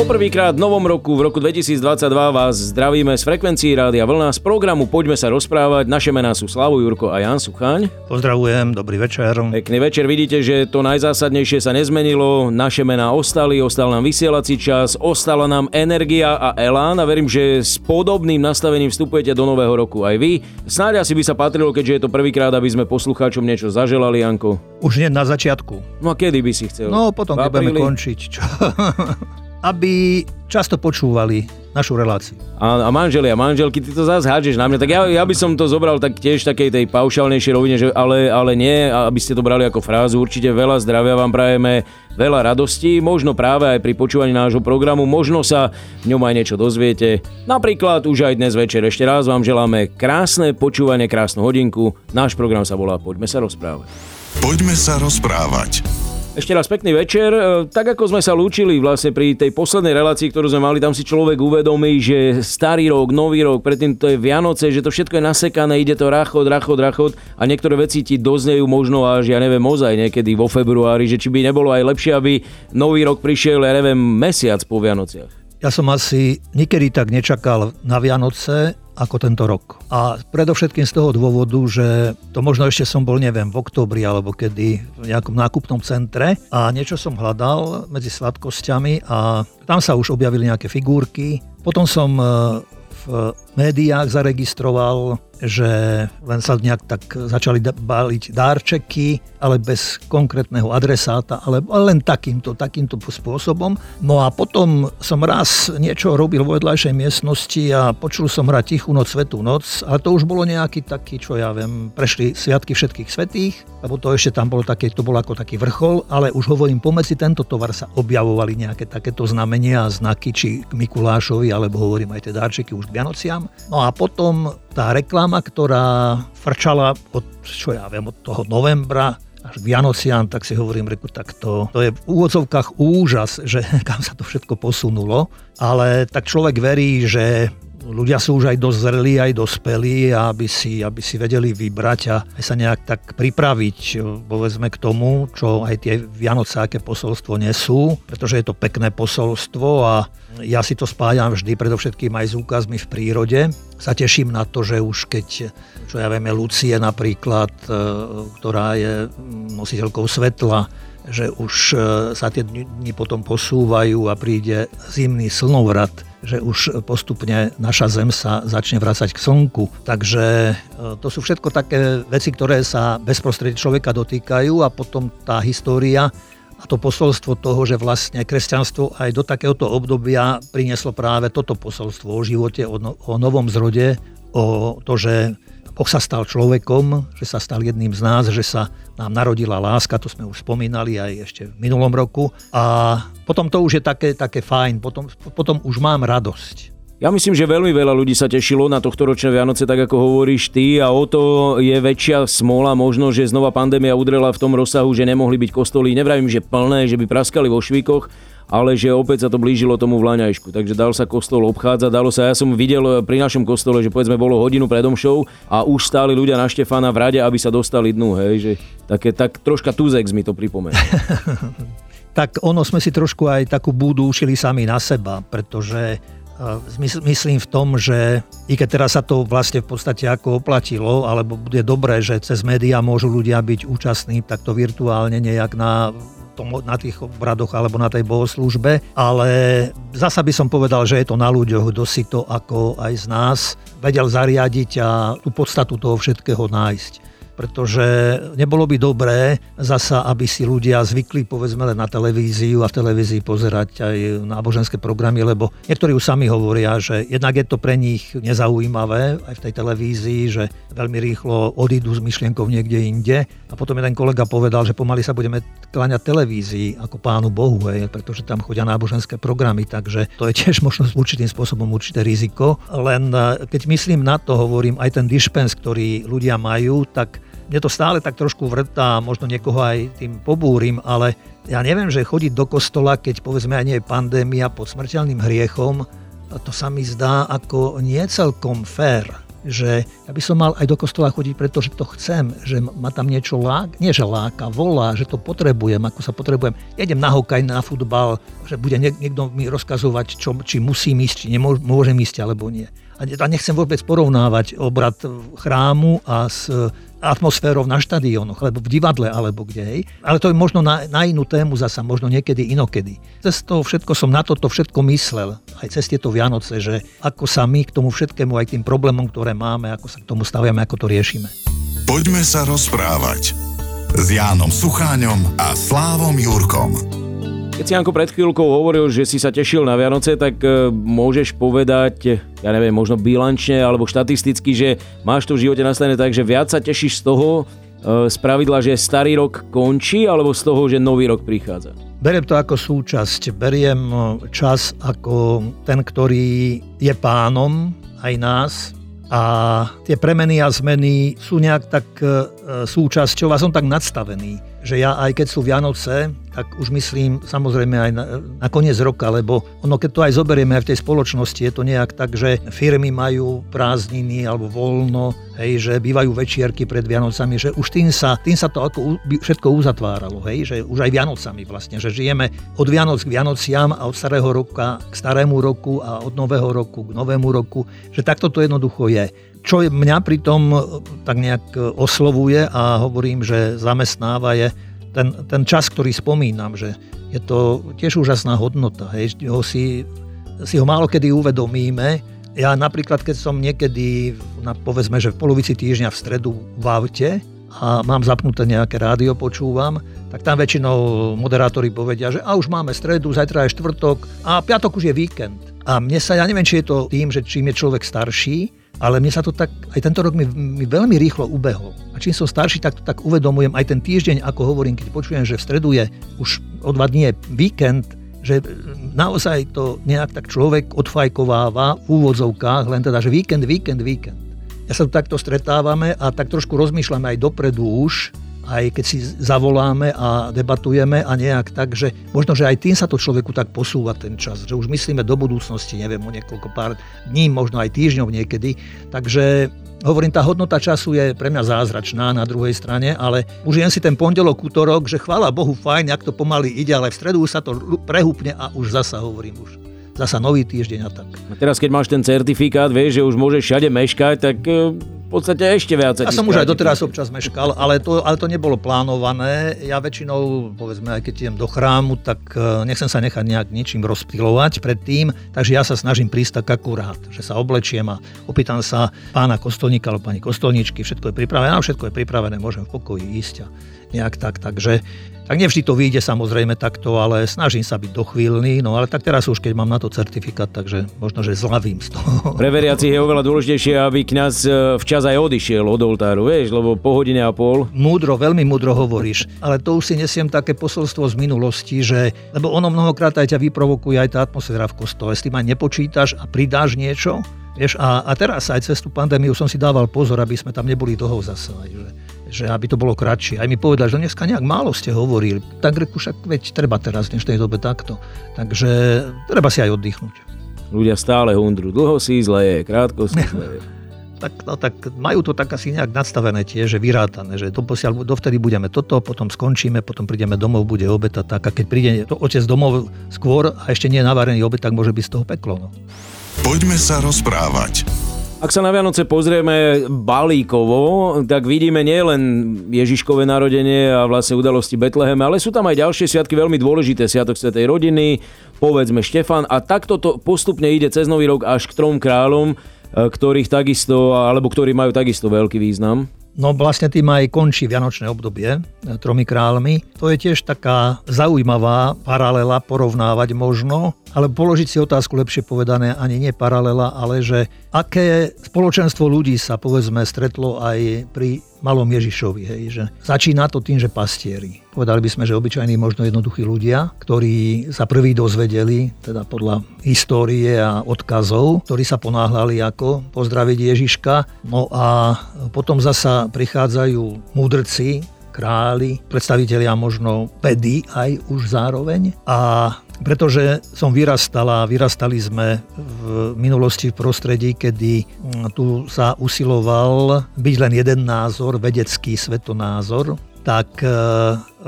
Poprvýkrát v novom roku, v roku 2022 vás zdravíme z frekvencií Rádia Vlna z programu Poďme sa rozprávať. Naše mená sú Slavu Jurko a Jan Suchaň. Pozdravujem, dobrý večer. Pekný večer, vidíte, že to najzásadnejšie sa nezmenilo. Naše mená ostali, ostal nám vysielací čas, ostala nám energia a elán a verím, že s podobným nastavením vstupujete do nového roku aj vy. Snáď asi by sa patrilo, keďže je to prvýkrát, aby sme poslucháčom niečo zaželali, Janko. Už nie na začiatku. No a kedy by si chcel? No potom, keď budeme končiť. Čo? aby často počúvali našu reláciu. A, a manželia, manželky, ty to zase hádžeš na mňa, tak ja, ja by som to zobral tak tiež takej tej paušálnejšej rovine, že ale, ale nie, aby ste to brali ako frázu, určite veľa zdravia vám prajeme, veľa radostí, možno práve aj pri počúvaní nášho programu, možno sa v ňom aj niečo dozviete. Napríklad už aj dnes večer ešte raz vám želáme krásne počúvanie, krásnu hodinku. Náš program sa volá Poďme sa rozprávať. Poďme sa rozprávať. Ešte raz pekný večer. E, tak ako sme sa lúčili vlastne pri tej poslednej relácii, ktorú sme mali, tam si človek uvedomí, že starý rok, nový rok, predtým to je Vianoce, že to všetko je nasekané, ide to rachod, rachod, rachod a niektoré veci ti doznejú možno až, ja neviem, ozaj niekedy vo februári, že či by nebolo aj lepšie, aby nový rok prišiel, ja neviem, mesiac po Vianociach. Ja som asi nikedy tak nečakal na Vianoce ako tento rok. A predovšetkým z toho dôvodu, že to možno ešte som bol, neviem, v oktobri alebo kedy v nejakom nákupnom centre a niečo som hľadal medzi sladkosťami a tam sa už objavili nejaké figurky. Potom som e, v médiách zaregistroval že len sa nejak tak začali baliť dárčeky, ale bez konkrétneho adresáta, ale len takýmto, takýmto spôsobom. No a potom som raz niečo robil vo vedľajšej miestnosti a počul som hrať Tichú noc, Svetú noc, ale to už bolo nejaký taký, čo ja viem, prešli sviatky všetkých svetých, lebo to ešte tam bolo také, to bolo ako taký vrchol, ale už hovorím, pomedzi tento tovar sa objavovali nejaké takéto znamenia a znaky, či k Mikulášovi, alebo hovorím aj tie dárčeky už k Vianociam. No a potom tá reklama, ktorá frčala od, čo ja viem, od toho novembra až k Vianociam, tak si hovorím, reku, tak to, to je v úvodzovkách úžas, že kam sa to všetko posunulo, ale tak človek verí, že ľudia sú už aj dosť zrelí, aj dospelí, aby si, aby si vedeli vybrať a aj sa nejak tak pripraviť, povedzme, k tomu, čo aj tie Vianoce, aké posolstvo nesú, pretože je to pekné posolstvo a ja si to spájam vždy, predovšetkým aj s úkazmi v prírode. Sa teším na to, že už keď, čo ja vieme, Lucie napríklad, e, ktorá je nositeľkou svetla, že už e, sa tie dni potom posúvajú a príde zimný slnovrat, že už postupne naša Zem sa začne vrácať k Slnku. Takže e, to sú všetko také veci, ktoré sa bezprostredne človeka dotýkajú a potom tá história a to posolstvo toho, že vlastne kresťanstvo aj do takéhoto obdobia prinieslo práve toto posolstvo o živote, o, no, o novom zrode, o to, že Boh sa stal človekom, že sa stal jedným z nás, že sa nám narodila láska, to sme už spomínali aj ešte v minulom roku. A potom to už je také, také fajn, potom, potom už mám radosť. Ja myslím, že veľmi veľa ľudí sa tešilo na tohto ročné Vianoce, tak ako hovoríš ty, a o to je väčšia smola možno, že znova pandémia udrela v tom rozsahu, že nemohli byť kostoly, nevravím, že plné, že by praskali vo švíkoch, ale že opäť sa to blížilo tomu Vlaňajšku. Takže dal sa kostol obchádzať, dalo sa, ja som videl pri našom kostole, že povedzme bolo hodinu pred omšou a už stáli ľudia na Štefana v rade, aby sa dostali dnu, hej, že také, tak troška tuzex mi to pripomenie. tak ono sme si trošku aj takú búdu ušili sami na seba, pretože Myslím v tom, že i keď teraz sa to vlastne v podstate ako oplatilo, alebo bude dobré, že cez médiá môžu ľudia byť účastní takto virtuálne nejak na tom, na tých obradoch alebo na tej bohoslužbe, ale zasa by som povedal, že je to na ľuďoch, kto si to ako aj z nás vedel zariadiť a tú podstatu toho všetkého nájsť pretože nebolo by dobré zasa, aby si ľudia zvykli povedzme len na televíziu a v televízii pozerať aj náboženské programy, lebo niektorí už sami hovoria, že jednak je to pre nich nezaujímavé aj v tej televízii, že veľmi rýchlo odídu s myšlienkou niekde inde. A potom jeden kolega povedal, že pomaly sa budeme kláňať televízii ako pánu Bohu, hej, pretože tam chodia náboženské programy, takže to je tiež možno určitým spôsobom určité riziko. Len eh, keď myslím na to, hovorím, aj ten dispens, ktorý ľudia majú, tak mne to stále tak trošku vrtá, možno niekoho aj tým pobúrim, ale ja neviem, že chodiť do kostola, keď povedzme aj nie je pandémia pod smrteľným hriechom, to sa mi zdá ako nie celkom fér. že ja by som mal aj do kostola chodiť, pretože to chcem, že ma tam niečo lák, nie že láka, volá, že to potrebujem, ako sa potrebujem. Ja idem na hokej, na futbal, že bude niekto mi rozkazovať, čo, či musím ísť, či nemôžem ísť, alebo nie. A nechcem vôbec porovnávať obrad chrámu a s atmosférou na štadiónoch, alebo v divadle, alebo kde. Hej. Ale to je možno na, na inú tému zasa, možno niekedy inokedy. Cez to všetko som na toto všetko myslel, aj cez tieto Vianoce, že ako sa my k tomu všetkému, aj tým problémom, ktoré máme, ako sa k tomu staviame, ako to riešime. Poďme sa rozprávať s Jánom Sucháňom a Slávom Jurkom. Keď si Janko pred chvíľkou hovoril, že si sa tešil na Vianoce, tak e, môžeš povedať, ja neviem, možno bilančne alebo štatisticky, že máš to v živote nastavené tak, že viac sa tešíš z toho, e, z pravidla, že starý rok končí, alebo z toho, že nový rok prichádza? Beriem to ako súčasť. Beriem e, čas ako ten, ktorý je pánom aj nás, a tie premeny a zmeny sú nejak tak súčasťou a som tak nadstavený že ja aj keď sú Vianoce, tak už myslím samozrejme aj na, na koniec roka, lebo ono keď to aj zoberieme aj v tej spoločnosti, je to nejak tak, že firmy majú prázdniny alebo voľno, hej, že bývajú večierky pred Vianocami, že už tým sa, tým sa to ako všetko uzatváralo, hej, že už aj Vianocami vlastne, že žijeme od Vianoc k Vianociam a od starého roka k starému roku a od nového roku k novému roku, že takto to jednoducho je. Čo mňa pritom e, tak nejak e, oslovuje a hovorím, že zamestnáva je ten, ten čas, ktorý spomínam, že je to tiež úžasná hodnota. Hej, ho si, si ho málo kedy uvedomíme. Ja napríklad, keď som niekedy, na, povedzme, že v polovici týždňa v stredu v aute a mám zapnuté nejaké rádio, počúvam, tak tam väčšinou moderátori povedia, že a už máme stredu, zajtra je štvrtok a piatok už je víkend. A mne sa, ja neviem, či je to tým, že čím je človek starší, ale mne sa to tak, aj tento rok mi, mi veľmi rýchlo ubehol. A čím som starší, tak tak uvedomujem aj ten týždeň, ako hovorím, keď počujem, že v stredu je už o dva dní je víkend, že naozaj to nejak tak človek odfajkováva v úvodzovkách, len teda, že víkend, víkend, víkend. Ja sa tu takto stretávame a tak trošku rozmýšľame aj dopredu už, aj keď si zavoláme a debatujeme a nejak tak, že možno, že aj tým sa to človeku tak posúva ten čas, že už myslíme do budúcnosti, neviem, o niekoľko pár dní, možno aj týždňov niekedy. Takže Hovorím, tá hodnota času je pre mňa zázračná na druhej strane, ale už jen si ten pondelok, útorok, že chvála Bohu, fajn, ak to pomaly ide, ale v stredu sa to prehúpne a už zasa hovorím už zasa nový týždeň a tak. A teraz, keď máš ten certifikát, vieš, že už môžeš všade meškať, tak e, v podstate ešte viac. Ja som už aj doteraz občas meškal, ale to, ale to nebolo plánované. Ja väčšinou, povedzme, aj keď idem do chrámu, tak e, nechcem sa nechať nejak ničím rozpilovať predtým, takže ja sa snažím prísť tak akurát, že sa oblečiem a opýtam sa pána kostolníka alebo pani kostolníčky, všetko je pripravené, všetko je pripravené, môžem v pokoji ísť a nejak tak. Takže tak nevždy to vyjde samozrejme takto, ale snažím sa byť dochvíľný, no ale tak teraz už keď mám na to certifikát, takže možno, že zlavím z toho. Pre veriacich je oveľa dôležitejšie, aby kňaz e, včas aj odišiel od oltáru, vieš, lebo po hodine a pol. Múdro, veľmi múdro hovoríš, ale to už si nesiem také posolstvo z minulosti, že, lebo ono mnohokrát aj ťa vyprovokuje aj tá atmosféra v kostole, s tým aj nepočítaš a pridáš niečo, Vieš, a, a teraz aj cez tú pandémiu som si dával pozor, aby sme tam neboli toho zase. Že že aby to bolo kratšie. Aj mi povedal, že dneska nejak málo ste hovorili. Tak reku, však veď treba teraz v dnešnej dobe takto. Takže treba si aj oddychnúť. Ľudia stále hundru. Dlho si zle je, krátko si zle je. tak, no, tak majú to tak asi nejak nadstavené tie, že vyrátané, že to posiaľ, dovtedy budeme toto, potom skončíme, potom prídeme domov, bude obeta tak a keď príde to otec domov skôr a ešte nie je navarený obed, tak môže byť z toho peklo. No. Poďme sa rozprávať. Ak sa na Vianoce pozrieme balíkovo, tak vidíme nielen Ježiškové narodenie a vlastne udalosti Betleheme, ale sú tam aj ďalšie sviatky veľmi dôležité. Sviatok Svetej rodiny, povedzme Štefan a takto to postupne ide cez Nový rok až k trom kráľom, eh, ktorých takisto, alebo ktorí majú takisto veľký význam. No vlastne tým aj končí Vianočné obdobie e, tromi kráľmi. To je tiež taká zaujímavá paralela porovnávať možno, ale položiť si otázku lepšie povedané ani nie paralela, ale že aké spoločenstvo ľudí sa povedzme stretlo aj pri malom Ježišovi. Hej, že začína to tým, že pastieri. Povedali by sme, že obyčajní možno jednoduchí ľudia, ktorí sa prví dozvedeli, teda podľa histórie a odkazov, ktorí sa ponáhľali ako pozdraviť Ježiška. No a potom zasa prichádzajú múdrci, králi, predstavitelia možno vedy aj už zároveň. A pretože som vyrastala, vyrastali sme v minulosti v prostredí, kedy mm, tu sa usiloval byť len jeden názor, vedecký svetonázor, tak e,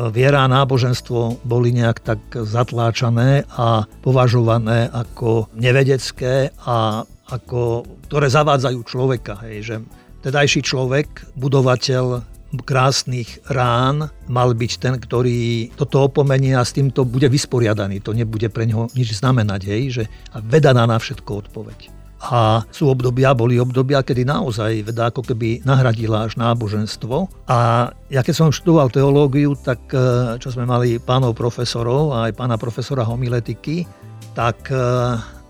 viera a náboženstvo boli nejak tak zatláčané a považované ako nevedecké a ako, ktoré zavádzajú človeka. Hej, že tedajší človek, budovateľ krásnych rán mal byť ten, ktorý toto opomenie a s týmto bude vysporiadaný. To nebude pre neho nič znamenať, hej, že a veda na všetko odpoveď. A sú obdobia, boli obdobia, kedy naozaj veda ako keby nahradila až náboženstvo. A ja keď som študoval teológiu, tak e, čo sme mali pánov profesorov a aj pána profesora homiletiky, tak e,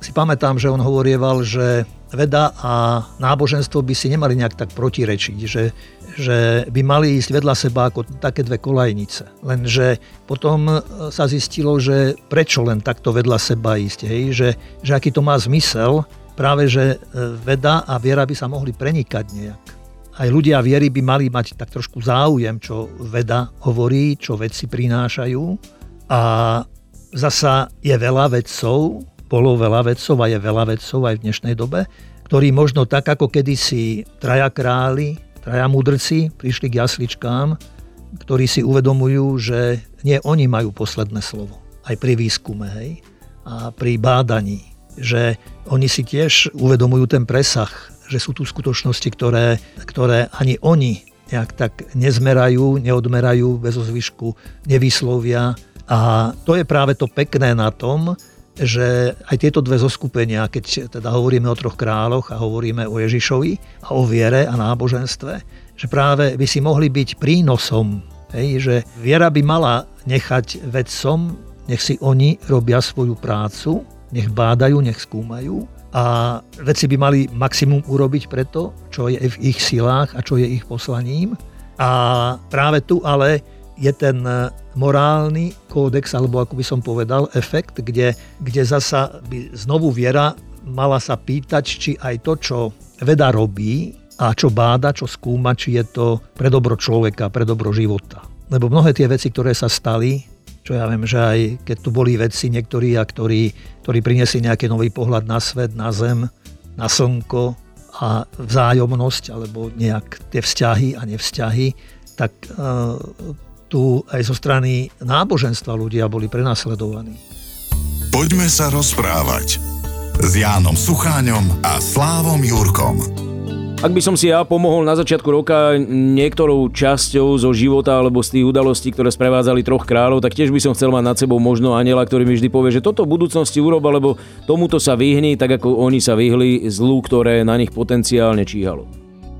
si pamätám, že on hovorieval, že veda a náboženstvo by si nemali nejak tak protirečiť, že že by mali ísť vedľa seba ako také dve kolajnice. Lenže potom e, sa zistilo, že prečo len takto vedľa seba ísť, hej? Že, že aký to má zmysel, práve že e, veda a viera by sa mohli prenikať nejak. Aj ľudia viery by mali mať tak trošku záujem, čo veda hovorí, čo vedci prinášajú. A zasa je veľa vedcov, bolo veľa vedcov a je veľa vedcov aj v dnešnej dobe, ktorí možno tak ako kedysi traja králi, traja mudrci prišli k jasličkám, ktorí si uvedomujú, že nie oni majú posledné slovo. Aj pri výskume, hej, a pri bádaní. Že oni si tiež uvedomujú ten presah, že sú tu skutočnosti, ktoré, ktoré ani oni nejak tak nezmerajú, neodmerajú bez ozvyšku, nevyslovia. A to je práve to pekné na tom, že aj tieto dve zoskupenia, keď teda hovoríme o troch kráľoch a hovoríme o Ježišovi a o viere a náboženstve, že práve by si mohli byť prínosom, hej, že viera by mala nechať vedcom, nech si oni robia svoju prácu, nech bádajú, nech skúmajú a vedci by mali maximum urobiť preto, čo je v ich silách a čo je ich poslaním. A práve tu ale je ten e, morálny kódex, alebo ako by som povedal, efekt, kde, kde zasa by znovu viera mala sa pýtať, či aj to, čo veda robí a čo báda, čo skúma, či je to pre dobro človeka, pre dobro života. Lebo mnohé tie veci, ktoré sa stali, čo ja viem, že aj keď tu boli vedci niektorí, a ktorí, ktorí priniesli nejaký nový pohľad na svet, na zem, na slnko a vzájomnosť, alebo nejak tie vzťahy a nevzťahy, tak uh, tu aj zo strany náboženstva ľudia boli prenasledovaní. Poďme sa rozprávať s Jánom Sucháňom a Slávom Jurkom. Ak by som si ja pomohol na začiatku roka niektorou časťou zo života alebo z tých udalostí, ktoré sprevádzali troch kráľov, tak tiež by som chcel mať nad sebou možno aniela, ktorý mi vždy povie, že toto v budúcnosti uroba, lebo tomuto sa vyhni, tak ako oni sa vyhli zlu, ktoré na nich potenciálne číhalo.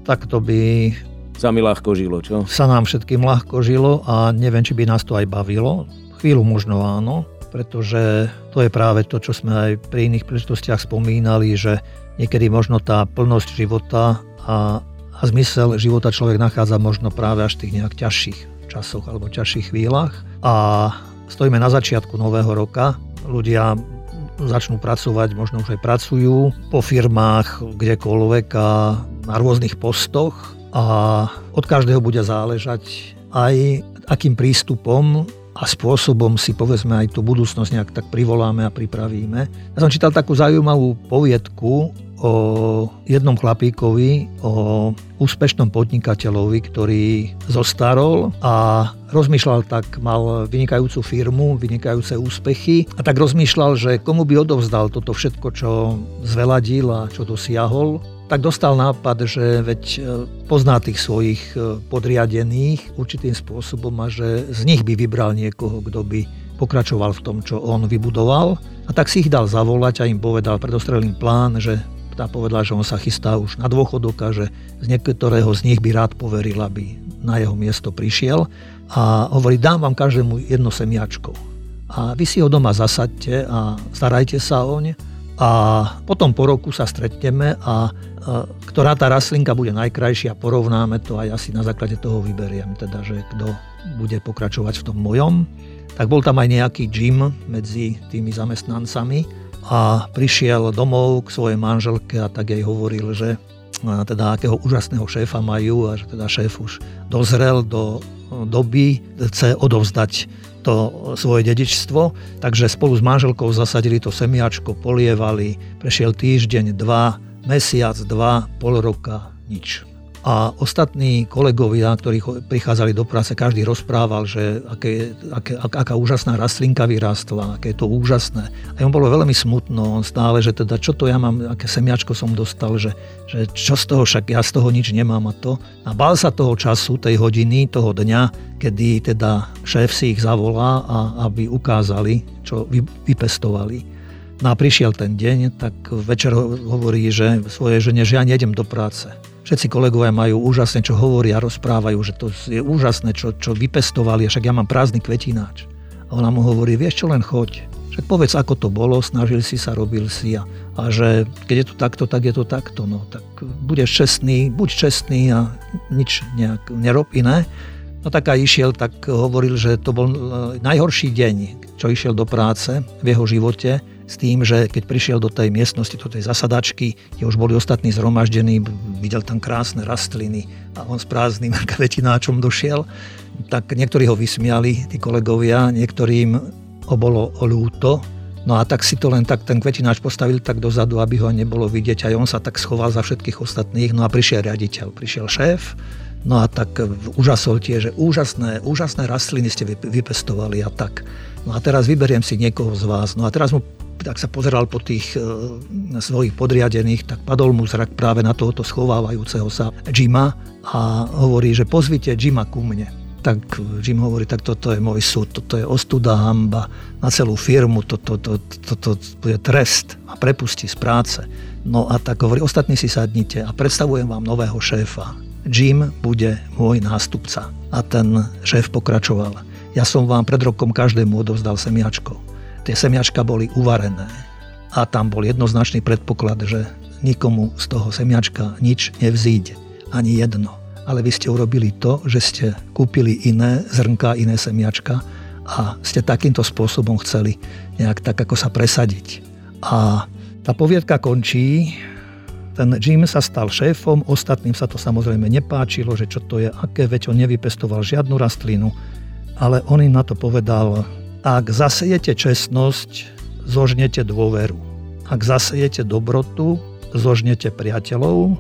Tak to by sa mi ľahko žilo, čo? Sa nám všetkým ľahko žilo a neviem, či by nás to aj bavilo. Chvíľu možno áno, pretože to je práve to, čo sme aj pri iných príležitostiach spomínali, že niekedy možno tá plnosť života a, a zmysel života človek nachádza možno práve až v tých nejak ťažších časoch alebo ťažších chvíľach. A stojíme na začiatku nového roka, ľudia začnú pracovať, možno už aj pracujú po firmách, kdekoľvek a na rôznych postoch a od každého bude záležať aj akým prístupom a spôsobom si povedzme aj tú budúcnosť nejak tak privoláme a pripravíme. Ja som čítal takú zaujímavú poviedku o jednom chlapíkovi, o úspešnom podnikateľovi, ktorý zostarol a rozmýšľal tak, mal vynikajúcu firmu, vynikajúce úspechy a tak rozmýšľal, že komu by odovzdal toto všetko, čo zveladil a čo dosiahol tak dostal nápad, že veď e, pozná tých svojich e, podriadených určitým spôsobom a že z nich by vybral niekoho, kto by pokračoval v tom, čo on vybudoval. A tak si ich dal zavolať a im povedal, predostrelý plán, že tá povedala, že on sa chystá už na dôchodok a že z niektorého z nich by rád poveril, aby na jeho miesto prišiel. A hovorí, dám vám každému jedno semiačko. A vy si ho doma zasadte a starajte sa oň. A potom po roku sa stretneme a ktorá tá rastlinka bude najkrajšia, porovnáme to a ja si na základe toho vyberiem, teda, že kto bude pokračovať v tom mojom. Tak bol tam aj nejaký Jim medzi tými zamestnancami a prišiel domov k svojej manželke a tak jej hovoril, že teda akého úžasného šéfa majú a že teda šéf už dozrel do doby chce odovzdať to svoje dedičstvo, takže spolu s manželkou zasadili to semiačko, polievali, prešiel týždeň, dva, mesiac, dva, pol roka, nič. A ostatní kolegovia, ktorí prichádzali do práce, každý rozprával, že aké, aké, aká úžasná rastlinka vyrástla, aké je to úžasné. A on bolo veľmi smutno, on stále, že teda čo to ja mám, aké semiačko som dostal, že, že čo z toho, však ja z toho nič nemám a to. A bál sa toho času, tej hodiny, toho dňa, kedy teda šéf si ich zavolá a aby ukázali, čo vy, vypestovali. No a prišiel ten deň, tak večer hovorí, že svoje žene, že ja nejdem do práce Všetci kolegovia majú úžasné, čo hovoria, rozprávajú, že to je úžasné, čo, čo vypestovali, však ja mám prázdny kvetináč. A ona mu hovorí, vieš čo, len choď. Však povedz, ako to bolo, snažil si sa, robil si a, a že keď je to takto, tak je to takto. No, tak budeš čestný, buď čestný a nič nejak nerob iné. No tak aj išiel, tak hovoril, že to bol najhorší deň, čo išiel do práce v jeho živote, s tým, že keď prišiel do tej miestnosti, do tej zasadačky, kde už boli ostatní zhromaždení, videl tam krásne rastliny a on s prázdnym kvetináčom došiel, tak niektorí ho vysmiali, tí kolegovia, niektorým ho bolo ľúto, No a tak si to len tak ten kvetináč postavil tak dozadu, aby ho nebolo vidieť. Aj on sa tak schoval za všetkých ostatných. No a prišiel riaditeľ, prišiel šéf. No a tak úžasol tie, že úžasné, úžasné rastliny ste vypestovali a tak. No a teraz vyberiem si niekoho z vás. No a teraz mu tak sa pozeral po tých e, svojich podriadených, tak padol mu zrak práve na tohoto schovávajúceho sa Jima a hovorí, že pozvite Jima ku mne. Tak Jim hovorí, tak toto je môj súd, toto je ostuda, hamba na celú firmu, toto to, to, to, bude trest a prepustí z práce. No a tak hovorí, ostatní si sadnite a predstavujem vám nového šéfa. Jim bude môj nástupca. A ten šéf pokračoval. Ja som vám pred rokom každému odovzdal semiačko tie semiačka boli uvarené. A tam bol jednoznačný predpoklad, že nikomu z toho semiačka nič nevzíde. Ani jedno. Ale vy ste urobili to, že ste kúpili iné zrnka, iné semiačka a ste takýmto spôsobom chceli nejak tak ako sa presadiť. A tá poviedka končí, ten Jim sa stal šéfom, ostatným sa to samozrejme nepáčilo, že čo to je, aké, veď on nevypestoval žiadnu rastlinu, ale on im na to povedal, ak zasejete čestnosť, zožnete dôveru. Ak zasejete dobrotu, zožnete priateľov.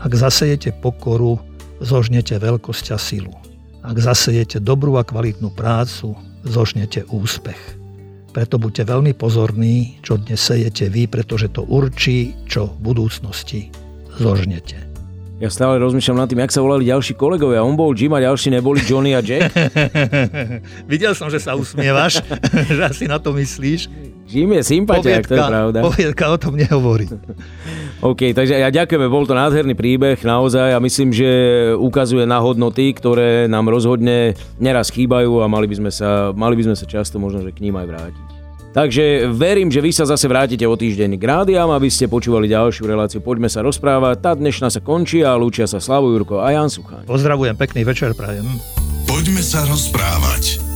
Ak zasejete pokoru, zožnete veľkosť a silu. Ak zasejete dobrú a kvalitnú prácu, zožnete úspech. Preto buďte veľmi pozorní, čo dnes sejete vy, pretože to určí, čo v budúcnosti zožnete. Ja stále rozmýšľam nad tým, jak sa volali ďalší kolegovia. On bol Jim a ďalší neboli Johnny a Jack. Videl som, že sa usmievaš, že asi na to myslíš. Jim je sympatiák, to je pravda. Poviedka o tom nehovorí. OK, takže ja ďakujeme, bol to nádherný príbeh naozaj a myslím, že ukazuje na hodnoty, ktoré nám rozhodne neraz chýbajú a mali by sme sa, mali by sme sa často možno že k ním aj vrátiť. Takže verím, že vy sa zase vrátite o týždeň k rádiám, aby ste počúvali ďalšiu reláciu. Poďme sa rozprávať. Tá dnešná sa končí a lúčia sa Slavo Jurko a Jan Sucháň. Pozdravujem, pekný večer prajem. Poďme sa rozprávať